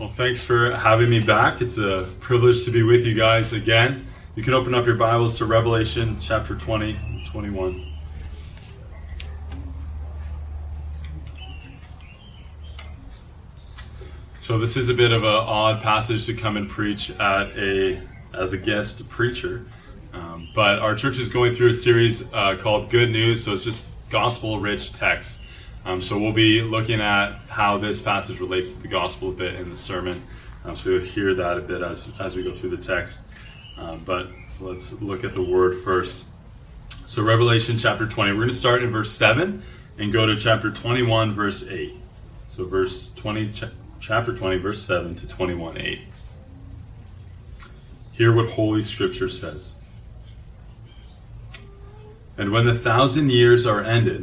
Well, thanks for having me back. It's a privilege to be with you guys again. You can open up your Bibles to Revelation chapter 20, 21. So this is a bit of an odd passage to come and preach at a as a guest preacher, um, but our church is going through a series uh, called Good News. So it's just gospel-rich text. Um, so we'll be looking at how this passage relates to the gospel a bit in the sermon. Um, so you'll hear that a bit as, as we go through the text. Um, but let's look at the word first. So Revelation chapter 20. We're going to start in verse 7 and go to chapter 21, verse 8. So verse 20, ch- chapter 20, verse 7 to 21, 8. Hear what Holy Scripture says. And when the thousand years are ended,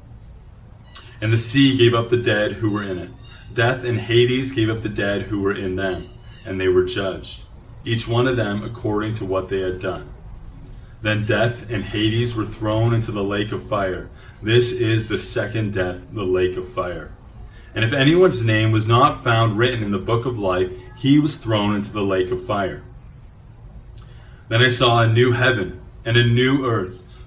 And the sea gave up the dead who were in it. Death and Hades gave up the dead who were in them, and they were judged, each one of them according to what they had done. Then death and Hades were thrown into the lake of fire. This is the second death, the lake of fire. And if anyone's name was not found written in the book of life, he was thrown into the lake of fire. Then I saw a new heaven and a new earth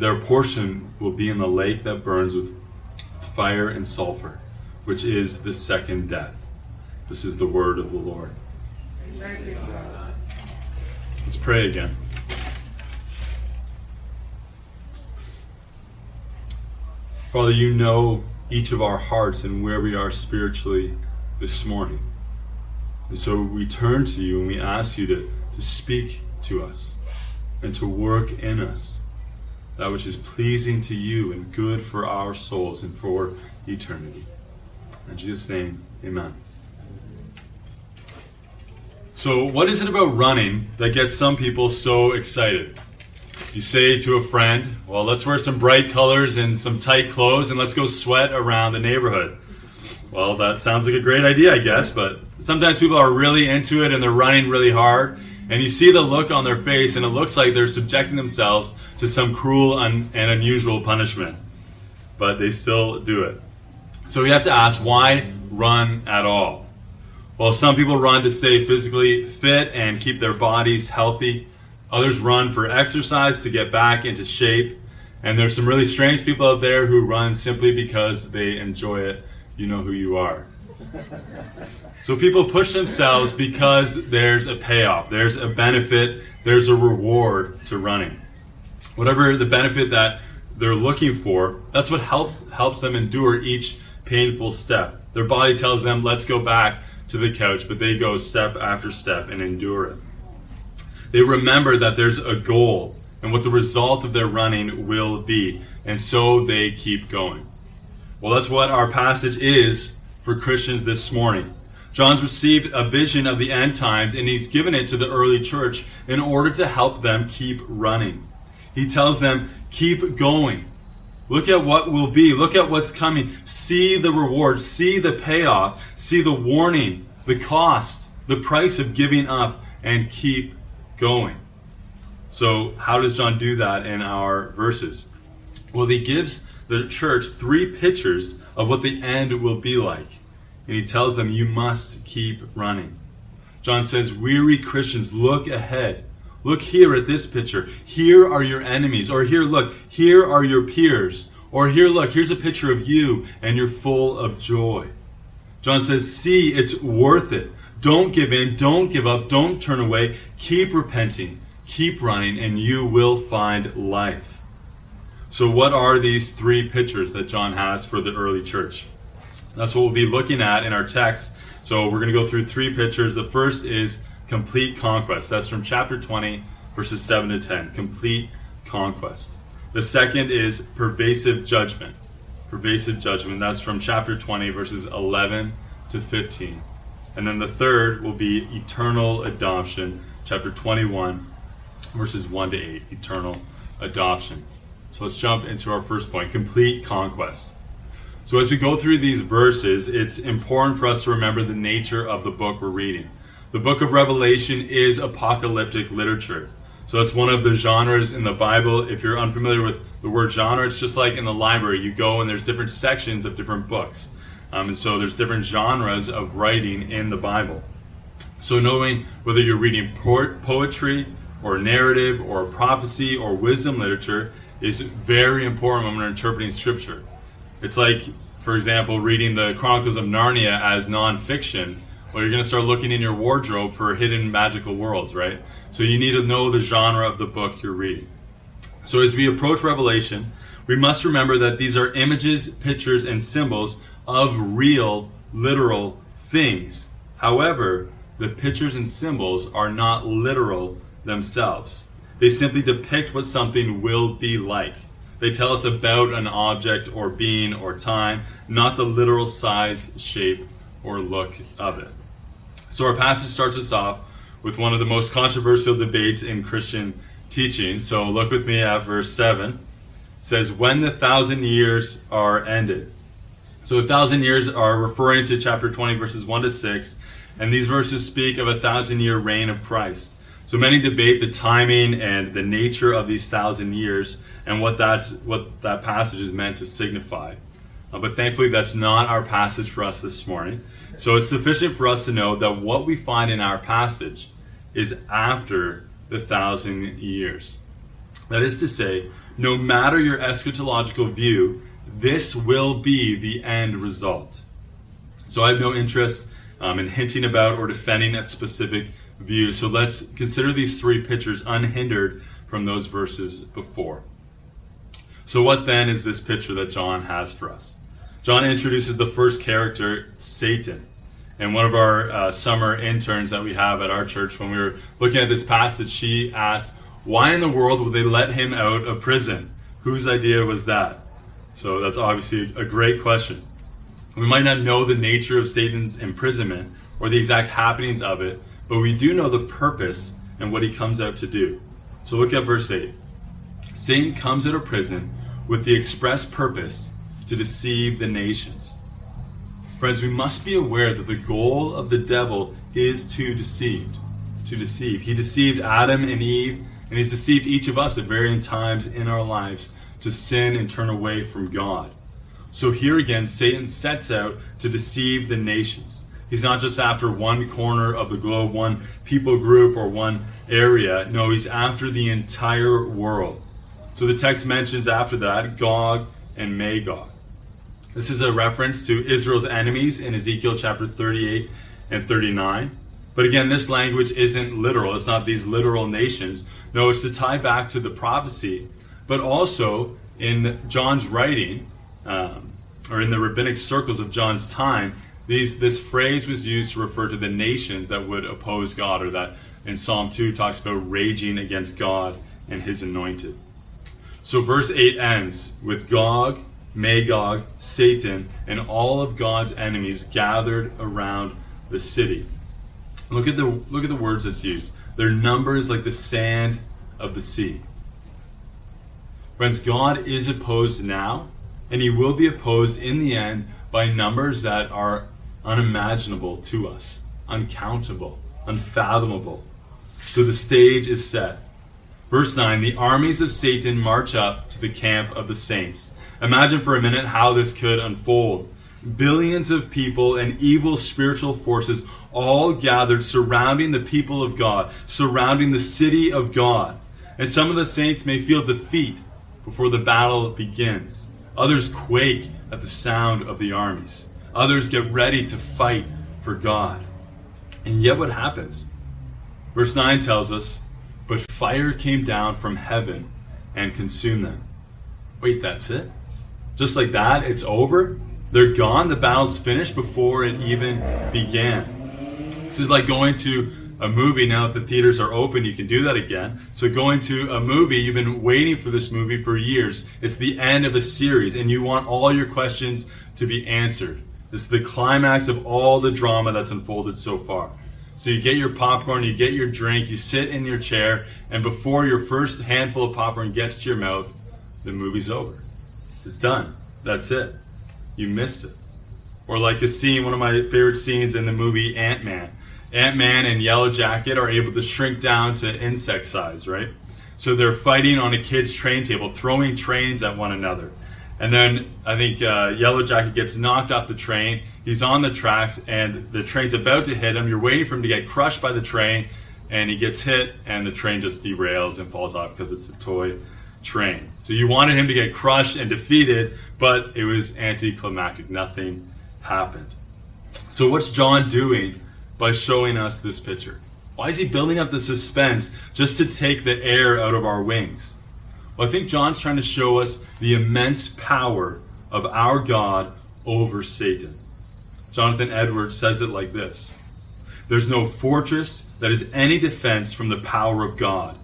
their portion will be in the lake that burns with fire and sulfur, which is the second death. This is the word of the Lord. Let's pray again. Father, you know each of our hearts and where we are spiritually this morning. And so we turn to you and we ask you to, to speak to us and to work in us that which is pleasing to you and good for our souls and for eternity. In Jesus' name, amen. So, what is it about running that gets some people so excited? You say to a friend, Well, let's wear some bright colors and some tight clothes and let's go sweat around the neighborhood. Well, that sounds like a great idea, I guess, but sometimes people are really into it and they're running really hard, and you see the look on their face, and it looks like they're subjecting themselves to some cruel and unusual punishment. But they still do it. So we have to ask why run at all? Well, some people run to stay physically fit and keep their bodies healthy. Others run for exercise to get back into shape. And there's some really strange people out there who run simply because they enjoy it. You know who you are. So people push themselves because there's a payoff, there's a benefit, there's a reward to running. Whatever the benefit that they're looking for, that's what helps helps them endure each painful step. Their body tells them, let's go back to the couch, but they go step after step and endure it. They remember that there's a goal and what the result of their running will be, and so they keep going. Well, that's what our passage is for Christians this morning. John's received a vision of the end times and he's given it to the early church in order to help them keep running. He tells them, keep going. Look at what will be. Look at what's coming. See the reward. See the payoff. See the warning, the cost, the price of giving up, and keep going. So, how does John do that in our verses? Well, he gives the church three pictures of what the end will be like. And he tells them, You must keep running. John says, Weary Christians, look ahead. Look here at this picture. Here are your enemies. Or here, look, here are your peers. Or here, look, here's a picture of you and you're full of joy. John says, See, it's worth it. Don't give in. Don't give up. Don't turn away. Keep repenting. Keep running, and you will find life. So, what are these three pictures that John has for the early church? That's what we'll be looking at in our text. So, we're going to go through three pictures. The first is complete conquest. That's from chapter 20, verses 7 to 10. Complete conquest. The second is pervasive judgment. Pervasive judgment. That's from chapter 20, verses 11 to 15. And then the third will be eternal adoption, chapter 21, verses 1 to 8. Eternal adoption. So let's jump into our first point complete conquest. So, as we go through these verses, it's important for us to remember the nature of the book we're reading. The book of Revelation is apocalyptic literature. So, it's one of the genres in the Bible. If you're unfamiliar with the word genre, it's just like in the library. You go and there's different sections of different books. Um, and so, there's different genres of writing in the Bible. So, knowing whether you're reading poetry or narrative or prophecy or wisdom literature is very important when we're interpreting scripture. It's like, for example, reading the Chronicles of Narnia as nonfiction. Well, you're going to start looking in your wardrobe for hidden magical worlds, right? So you need to know the genre of the book you're reading. So as we approach Revelation, we must remember that these are images, pictures, and symbols of real, literal things. However, the pictures and symbols are not literal themselves. They simply depict what something will be like. They tell us about an object or being or time, not the literal size, shape, or look of it. So our passage starts us off with one of the most controversial debates in Christian teaching. So look with me at verse 7. It says, When the thousand years are ended. So a thousand years are referring to chapter 20, verses 1 to 6. And these verses speak of a thousand year reign of Christ. So many debate the timing and the nature of these thousand years and what that's what that passage is meant to signify. Uh, but thankfully, that's not our passage for us this morning. So it's sufficient for us to know that what we find in our passage is after the thousand years. That is to say, no matter your eschatological view, this will be the end result. So I have no interest um, in hinting about or defending a specific view. So let's consider these three pictures unhindered from those verses before. So, what then is this picture that John has for us? John introduces the first character, Satan. And one of our uh, summer interns that we have at our church, when we were looking at this passage, she asked, Why in the world would they let him out of prison? Whose idea was that? So, that's obviously a great question. We might not know the nature of Satan's imprisonment or the exact happenings of it, but we do know the purpose and what he comes out to do. So look at verse 8. Satan comes out of prison with the express purpose to deceive the nations. Friends, we must be aware that the goal of the devil is to deceive. To deceive. He deceived Adam and Eve, and he's deceived each of us at varying times in our lives to sin and turn away from God. So here again, Satan sets out to deceive the nations. He's not just after one corner of the globe, one people group, or one area. No, he's after the entire world. So the text mentions after that Gog and Magog. This is a reference to Israel's enemies in Ezekiel chapter 38 and 39. But again, this language isn't literal. It's not these literal nations. No, it's to tie back to the prophecy, but also in John's writing, um, or in the rabbinic circles of John's time, these, this phrase was used to refer to the nations that would oppose God, or that in Psalm 2 talks about raging against God and his anointed. So verse 8 ends with Gog, Magog, Satan, and all of God's enemies gathered around the city. Look at the look at the words that's used. Their numbers like the sand of the sea. Friends, God is opposed now, and he will be opposed in the end by numbers that are unimaginable to us, uncountable, unfathomable. So the stage is set. Verse 9 The armies of Satan march up to the camp of the saints. Imagine for a minute how this could unfold. Billions of people and evil spiritual forces all gathered surrounding the people of God, surrounding the city of God. And some of the saints may feel defeat before the battle begins. Others quake at the sound of the armies. Others get ready to fight for God. And yet, what happens? Verse 9 tells us, But fire came down from heaven and consumed them. Wait, that's it? Just like that, it's over? They're gone? The battle's finished before it even began. This is like going to a movie now that the theaters are open, you can do that again. So going to a movie, you've been waiting for this movie for years. It's the end of a series, and you want all your questions to be answered. This is the climax of all the drama that's unfolded so far. So you get your popcorn, you get your drink, you sit in your chair, and before your first handful of popcorn gets to your mouth, the movie's over. It's done. That's it. You missed it. Or like a scene, one of my favorite scenes in the movie Ant Man. Ant Man and Yellow Jacket are able to shrink down to insect size, right? So they're fighting on a kid's train table, throwing trains at one another. And then I think uh, Yellow Jacket gets knocked off the train. He's on the tracks, and the train's about to hit him. You're waiting for him to get crushed by the train, and he gets hit, and the train just derails and falls off because it's a toy train. So you wanted him to get crushed and defeated, but it was anticlimactic. Nothing happened. So what's John doing by showing us this picture? Why is he building up the suspense just to take the air out of our wings? Well, I think John's trying to show us the immense power of our God over Satan. Jonathan Edwards says it like this There's no fortress that is any defense from the power of God.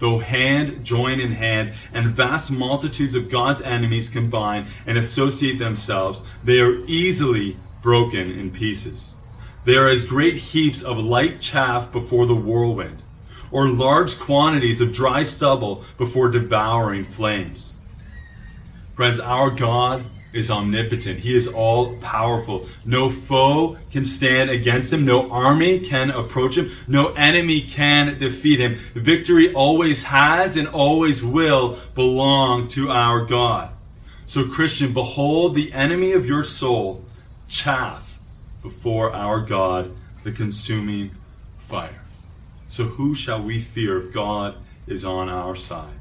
Though hand join in hand and vast multitudes of God's enemies combine and associate themselves, they are easily broken in pieces. They are as great heaps of light chaff before the whirlwind or large quantities of dry stubble before devouring flames. Friends, our God is omnipotent. He is all powerful. No foe can stand against him. No army can approach him. No enemy can defeat him. Victory always has and always will belong to our God. So, Christian, behold the enemy of your soul chaff before our God, the consuming fire. So who shall we fear if God is on our side?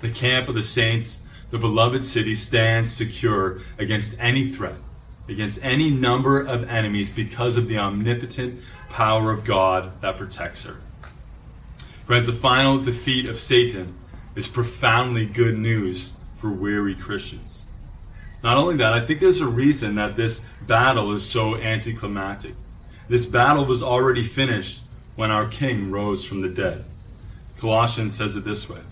The camp of the saints, the beloved city, stands secure against any threat, against any number of enemies because of the omnipotent power of God that protects her. Friends, the final defeat of Satan is profoundly good news for weary Christians. Not only that, I think there's a reason that this battle is so anticlimactic. This battle was already finished when our King rose from the dead. Colossians says it this way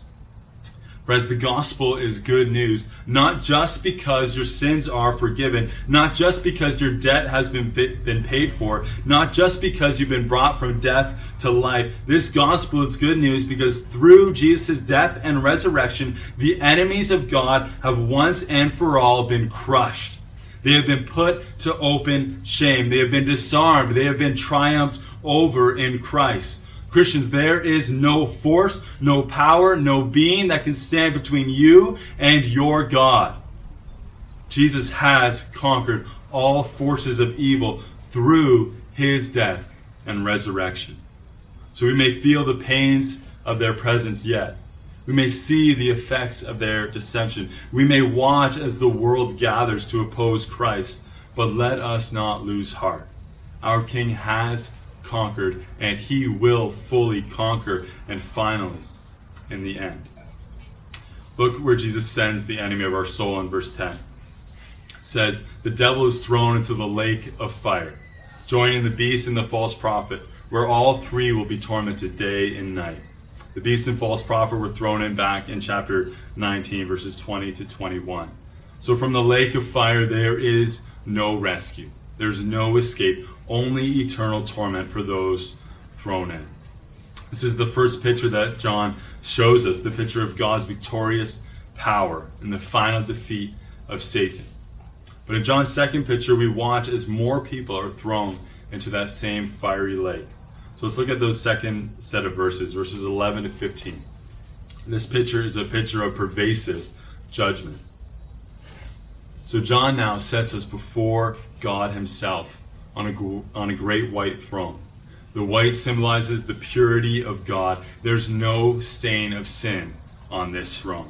Friends, the gospel is good news, not just because your sins are forgiven, not just because your debt has been, been paid for, not just because you've been brought from death to life. This gospel is good news because through Jesus' death and resurrection, the enemies of God have once and for all been crushed. They have been put to open shame. They have been disarmed. They have been triumphed over in Christ. Christians, there is no force, no power, no being that can stand between you and your God. Jesus has conquered all forces of evil through his death and resurrection. So we may feel the pains of their presence yet. We may see the effects of their deception. We may watch as the world gathers to oppose Christ, but let us not lose heart. Our King has conquered, and he will fully conquer, and finally, in the end. Look where Jesus sends the enemy of our soul in verse 10. It says, The devil is thrown into the lake of fire, joining the beast and the false prophet, where all three will be tormented day and night. The beast and false prophet were thrown in back in chapter 19, verses 20 to 21. So from the lake of fire, there is no rescue. There's no escape, only eternal torment for those thrown in. This is the first picture that John shows us the picture of God's victorious power and the final defeat of Satan. But in John's second picture, we watch as more people are thrown into that same fiery lake. So let's look at those second set of verses, verses 11 to 15. This picture is a picture of pervasive judgment. So John now sets us before God Himself on a, on a great white throne. The white symbolizes the purity of God. There's no stain of sin on this throne.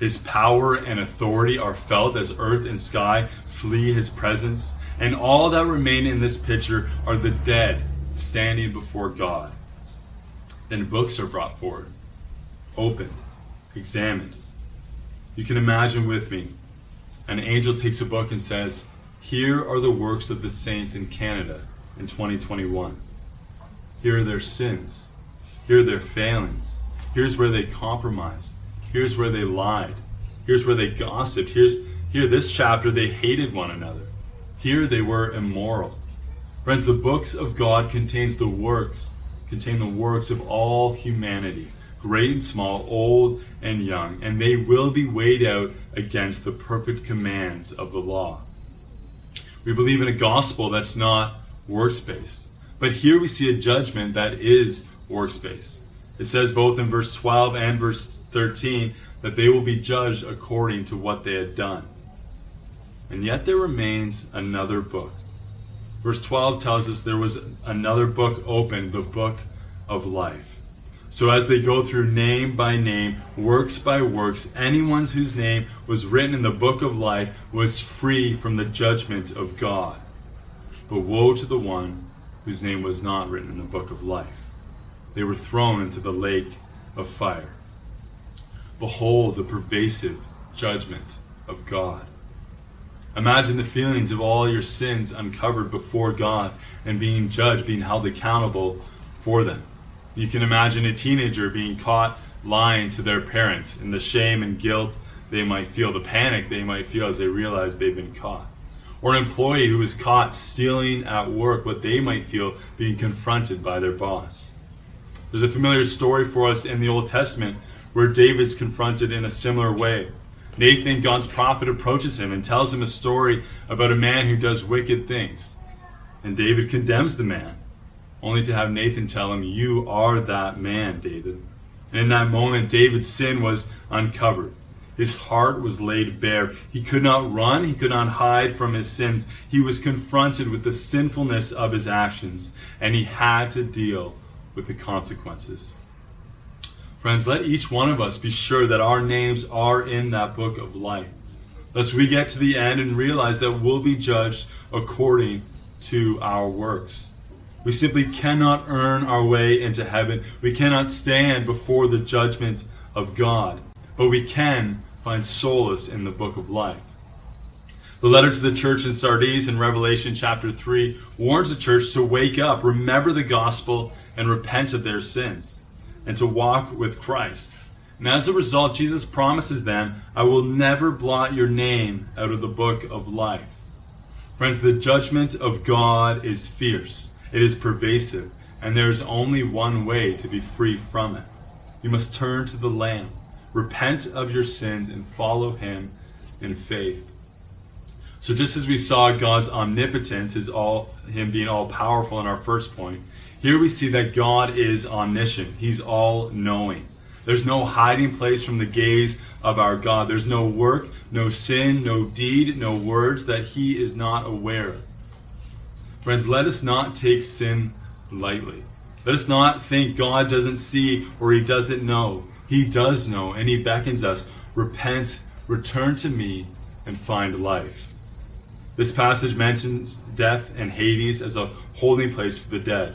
His power and authority are felt as earth and sky flee his presence. And all that remain in this picture are the dead standing before God. Then books are brought forward, opened, examined. You can imagine with me, an angel takes a book and says, Here are the works of the saints in Canada in 2021. Here are their sins. Here are their failings. Here's where they compromised. Here's where they lied. Here's where they gossiped. Here's here this chapter they hated one another. Here they were immoral. Friends, the books of God contains the works, contain the works of all humanity, great and small, old and young, and they will be weighed out against the perfect commands of the law. We believe in a gospel that's not works based. But here we see a judgment that is works based. It says both in verse 12 and verse 13 that they will be judged according to what they had done. And yet there remains another book. Verse 12 tells us there was another book opened, the book of life. So as they go through name by name, works by works, anyone whose name was written in the book of life was free from the judgment of God. But woe to the one whose name was not written in the book of life. They were thrown into the lake of fire. Behold the pervasive judgment of God. Imagine the feelings of all your sins uncovered before God and being judged, being held accountable for them. You can imagine a teenager being caught lying to their parents and the shame and guilt they might feel, the panic they might feel as they realize they've been caught or an employee who is caught stealing at work, what they might feel being confronted by their boss. There's a familiar story for us in the Old Testament where David's confronted in a similar way. Nathan, God's prophet, approaches him and tells him a story about a man who does wicked things. And David condemns the man, only to have Nathan tell him, You are that man, David. And in that moment, David's sin was uncovered. His heart was laid bare. He could not run. He could not hide from his sins. He was confronted with the sinfulness of his actions, and he had to deal with the consequences. Friends, let each one of us be sure that our names are in that book of life. Lest we get to the end and realize that we'll be judged according to our works. We simply cannot earn our way into heaven. We cannot stand before the judgment of God but we can find solace in the book of life. The letter to the church in Sardis in Revelation chapter 3 warns the church to wake up, remember the gospel, and repent of their sins, and to walk with Christ. And as a result, Jesus promises them, I will never blot your name out of the book of life. Friends, the judgment of God is fierce, it is pervasive, and there is only one way to be free from it. You must turn to the Lamb repent of your sins, and follow him in faith. So just as we saw God's omnipotence, his all him being all powerful in our first point, here we see that God is omniscient. He's all knowing. There's no hiding place from the gaze of our God. There's no work, no sin, no deed, no words that he is not aware of. Friends, let us not take sin lightly. Let us not think God doesn't see or he doesn't know. He does know and he beckons us, repent, return to me, and find life. This passage mentions death and Hades as a holding place for the dead.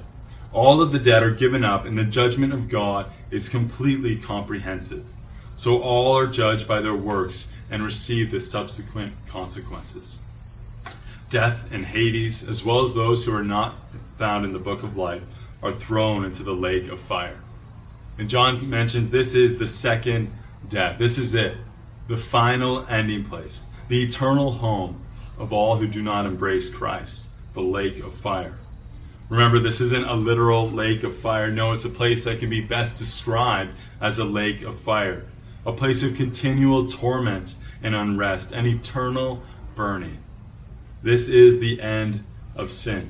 All of the dead are given up, and the judgment of God is completely comprehensive. So all are judged by their works and receive the subsequent consequences. Death and Hades, as well as those who are not found in the book of life, are thrown into the lake of fire. And John mentions this is the second death. This is it, the final ending place, the eternal home of all who do not embrace Christ, the lake of fire. Remember, this isn't a literal lake of fire. No, it's a place that can be best described as a lake of fire, a place of continual torment and unrest and eternal burning. This is the end of sin.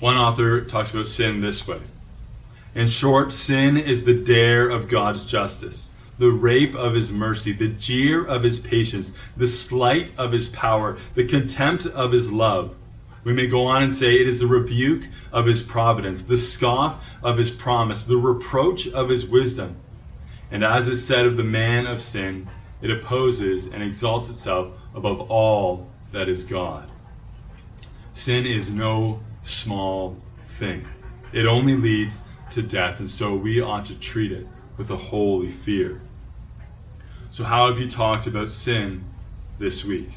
One author talks about sin this way. In short, sin is the dare of God's justice the rape of his mercy, the jeer of his patience, the slight of his power, the contempt of his love. We may go on and say it is the rebuke of his providence, the scoff of his promise, the reproach of his wisdom. And as is said of the man of sin, it opposes and exalts itself above all that is God. Sin is no small thing. It only leads to death, and so we ought to treat it with a holy fear. So, how have you talked about sin this week?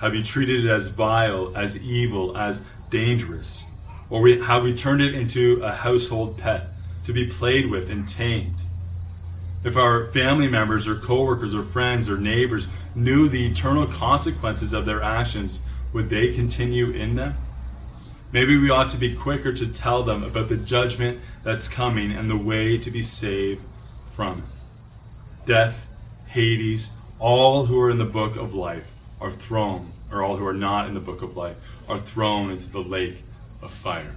Have you treated it as vile, as evil, as dangerous? Or have we turned it into a household pet to be played with and tamed? If our family members or coworkers or friends or neighbors knew the eternal consequences of their actions, would they continue in them? Maybe we ought to be quicker to tell them about the judgment that's coming and the way to be saved from it. Death Hades, all who are in the book of life are thrown, or all who are not in the book of life, are thrown into the lake of fire.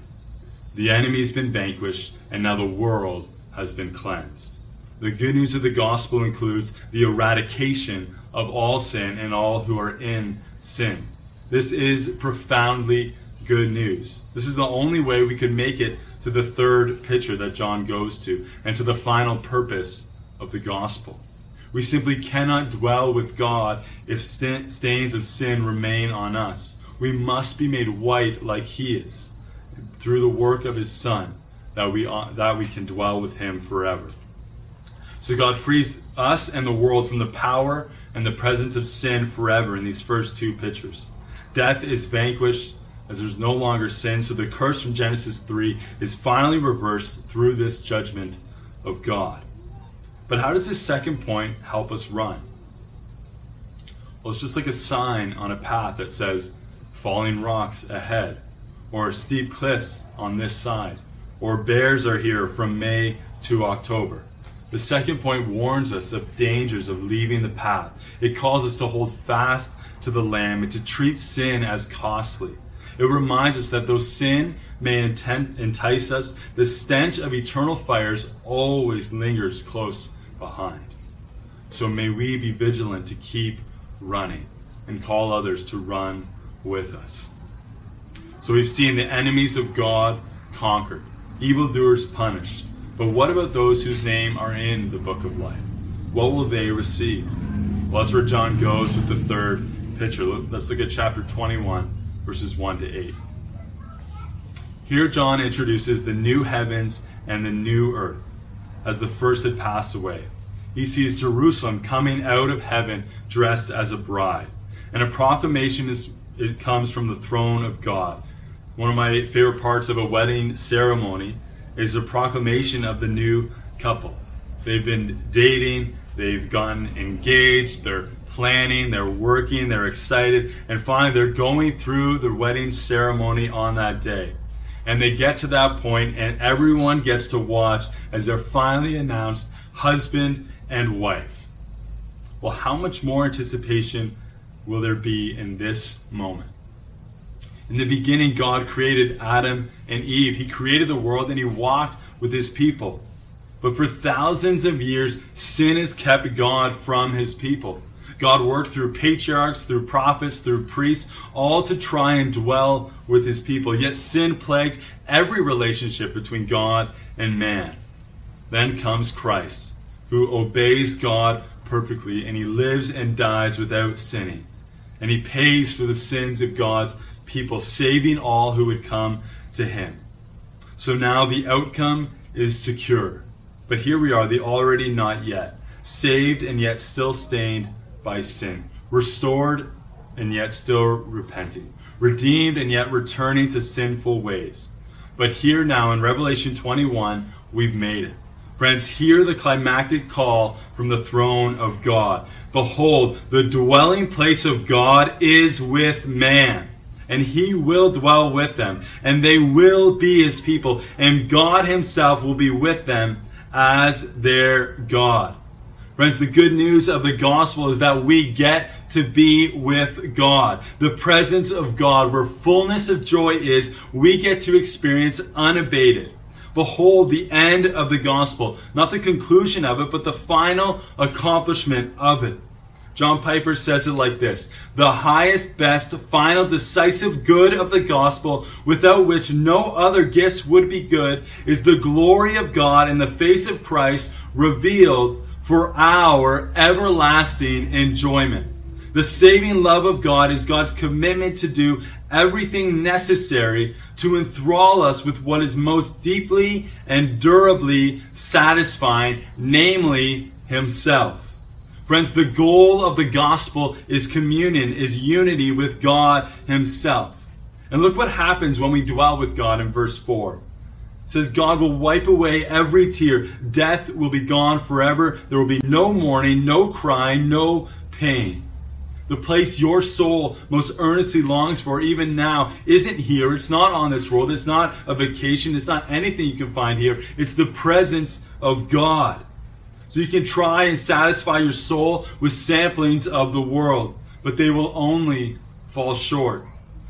The enemy has been vanquished, and now the world has been cleansed. The good news of the gospel includes the eradication of all sin and all who are in sin. This is profoundly good news. This is the only way we can make it to the third picture that John goes to and to the final purpose of the gospel. We simply cannot dwell with God if stains of sin remain on us. We must be made white like He is through the work of His Son that we, uh, that we can dwell with Him forever. So God frees us and the world from the power and the presence of sin forever in these first two pictures. Death is vanquished as there's no longer sin. So the curse from Genesis 3 is finally reversed through this judgment of God. But how does this second point help us run? Well, it's just like a sign on a path that says falling rocks ahead, or steep cliffs on this side, or bears are here from May to October. The second point warns us of dangers of leaving the path. It calls us to hold fast to the Lamb and to treat sin as costly. It reminds us that though sin may entice us, the stench of eternal fires always lingers close behind. So may we be vigilant to keep running and call others to run with us. So we've seen the enemies of God conquered, evildoers punished. But what about those whose name are in the book of life? What will they receive? Well, that's where John goes with the third picture. Let's look at chapter 21, verses 1 to 8. Here, John introduces the new heavens and the new earth as the first had passed away. He sees Jerusalem coming out of heaven dressed as a bride. And a proclamation is it comes from the throne of God. One of my favorite parts of a wedding ceremony is the proclamation of the new couple. They've been dating, they've gotten engaged, they're planning, they're working, they're excited, and finally they're going through the wedding ceremony on that day. And they get to that point, and everyone gets to watch as they're finally announced husband and wife. Well, how much more anticipation will there be in this moment. In the beginning, God created Adam and Eve. He created the world and he walked with his people. But for thousands of years, sin has kept God from his people. God worked through patriarchs, through prophets, through priests, all to try and dwell with his people. Yet sin plagued every relationship between God and man. Then comes Christ, who obeys God perfectly, and he lives and dies without sinning. And he pays for the sins of God's people, saving all who would come to him. So now the outcome is secure. But here we are, the already not yet, saved and yet still stained by sin, restored and yet still repenting, redeemed and yet returning to sinful ways. But here now in Revelation 21, we've made it. Friends, hear the climactic call from the throne of God. Behold, the dwelling place of God is with man, and he will dwell with them, and they will be his people, and God himself will be with them as their God. Friends, the good news of the gospel is that we get to be with God. The presence of God, where fullness of joy is, we get to experience unabated. Behold the end of the gospel, not the conclusion of it, but the final accomplishment of it. John Piper says it like this The highest, best, final, decisive good of the gospel, without which no other gifts would be good, is the glory of God in the face of Christ revealed for our everlasting enjoyment. The saving love of God is God's commitment to do everything necessary to enthrall us with what is most deeply and durably satisfying, namely Himself. Friends, the goal of the gospel is communion, is unity with God Himself. And look what happens when we dwell with God in verse 4 says God will wipe away every tear. Death will be gone forever. There will be no mourning, no crying, no pain. The place your soul most earnestly longs for, even now, isn't here. It's not on this world. It's not a vacation. It's not anything you can find here. It's the presence of God. So you can try and satisfy your soul with samplings of the world, but they will only fall short.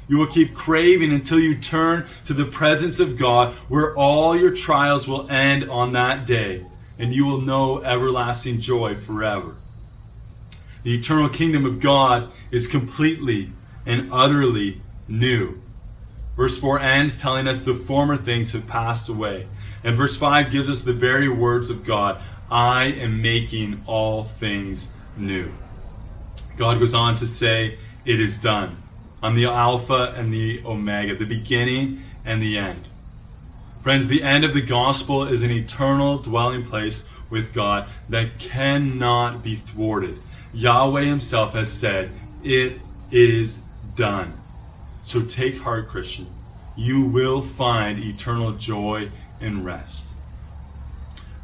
You will keep craving until you turn to the presence of God, where all your trials will end on that day, and you will know everlasting joy forever. The eternal kingdom of God is completely and utterly new. Verse 4 ends telling us the former things have passed away. And verse 5 gives us the very words of God I am making all things new. God goes on to say, It is done. I'm the Alpha and the Omega, the beginning and the end. Friends, the end of the gospel is an eternal dwelling place with God that cannot be thwarted. Yahweh Himself has said, It is done. So take heart, Christian. You will find eternal joy and rest.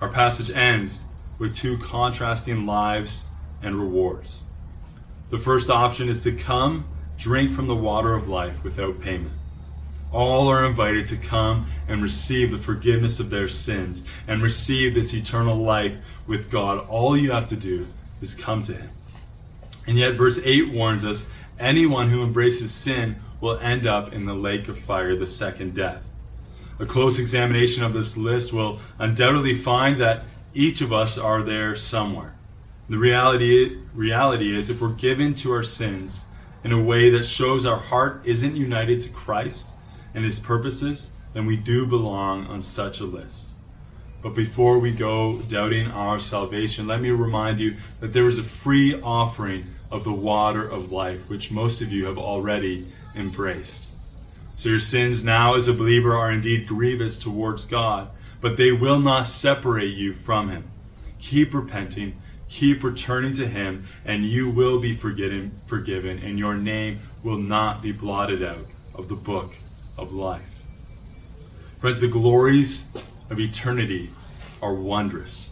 Our passage ends with two contrasting lives and rewards. The first option is to come drink from the water of life without payment. All are invited to come and receive the forgiveness of their sins and receive this eternal life with God. All you have to do is come to Him. And yet, verse 8 warns us anyone who embraces sin will end up in the lake of fire, the second death. A close examination of this list will undoubtedly find that each of us are there somewhere. The reality, reality is, if we're given to our sins, in a way that shows our heart isn't united to Christ and his purposes, then we do belong on such a list. But before we go doubting our salvation, let me remind you that there is a free offering of the water of life, which most of you have already embraced. So your sins now as a believer are indeed grievous towards God, but they will not separate you from him. Keep repenting Keep returning to Him, and you will be forgiven, forgiven, and your name will not be blotted out of the book of life. Friends, the glories of eternity are wondrous,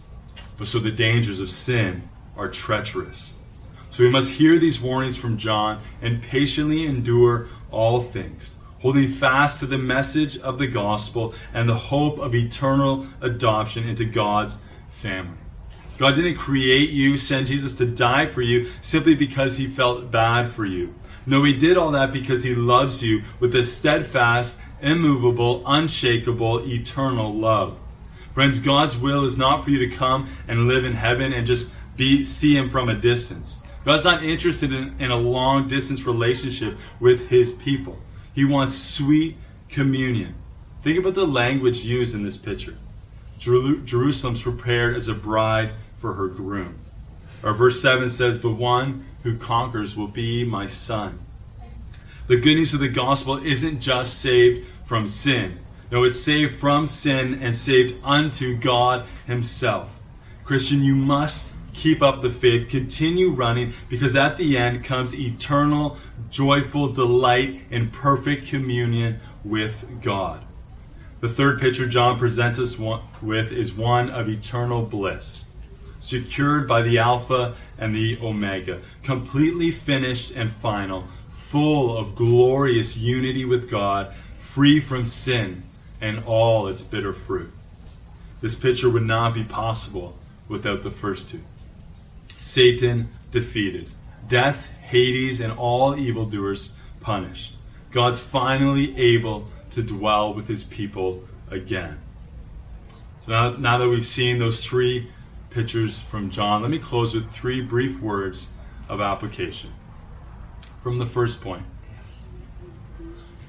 but so the dangers of sin are treacherous. So we must hear these warnings from John and patiently endure all things, holding fast to the message of the gospel and the hope of eternal adoption into God's family. God didn't create you, send Jesus to die for you simply because he felt bad for you. No, he did all that because he loves you with a steadfast, immovable, unshakable, eternal love. Friends, God's will is not for you to come and live in heaven and just be see him from a distance. God's not interested in, in a long distance relationship with his people. He wants sweet communion. Think about the language used in this picture. Jerusalem's prepared as a bride for her groom. Or verse 7 says, The one who conquers will be my son. The good news of the gospel isn't just saved from sin. No, it's saved from sin and saved unto God Himself. Christian, you must keep up the faith, continue running, because at the end comes eternal, joyful delight in perfect communion with God. The third picture John presents us with is one of eternal bliss, secured by the Alpha and the Omega, completely finished and final, full of glorious unity with God, free from sin and all its bitter fruit. This picture would not be possible without the first two. Satan defeated, death, Hades, and all evildoers punished. God's finally able to dwell with his people again. So now, now that we've seen those three pictures from John, let me close with three brief words of application. From the first point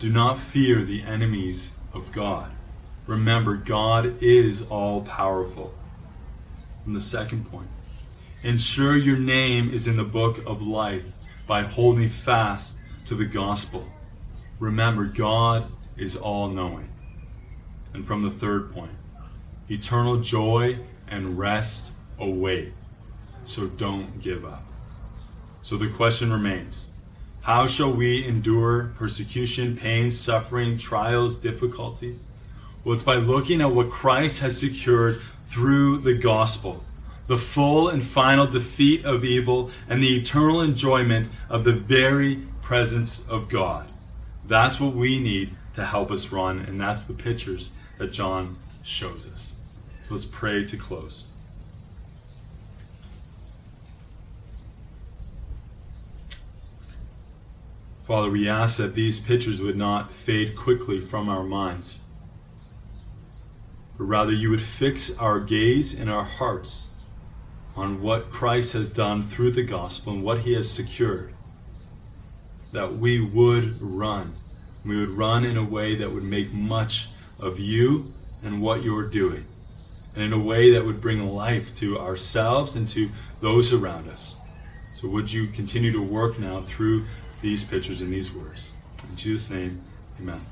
do not fear the enemies of God. Remember, God is all powerful. From the second point ensure your name is in the book of life by holding fast to the gospel. Remember, God is all knowing. And from the third point, eternal joy and rest await. So don't give up. So the question remains How shall we endure persecution, pain, suffering, trials, difficulty? Well, it's by looking at what Christ has secured through the gospel the full and final defeat of evil and the eternal enjoyment of the very presence of God. That's what we need to help us run, and that's the pictures that John shows us. So let's pray to close. Father, we ask that these pictures would not fade quickly from our minds, but rather you would fix our gaze and our hearts on what Christ has done through the gospel and what he has secured, that we would run we would run in a way that would make much of you and what you're doing, and in a way that would bring life to ourselves and to those around us. So would you continue to work now through these pictures and these words? In Jesus' name, amen.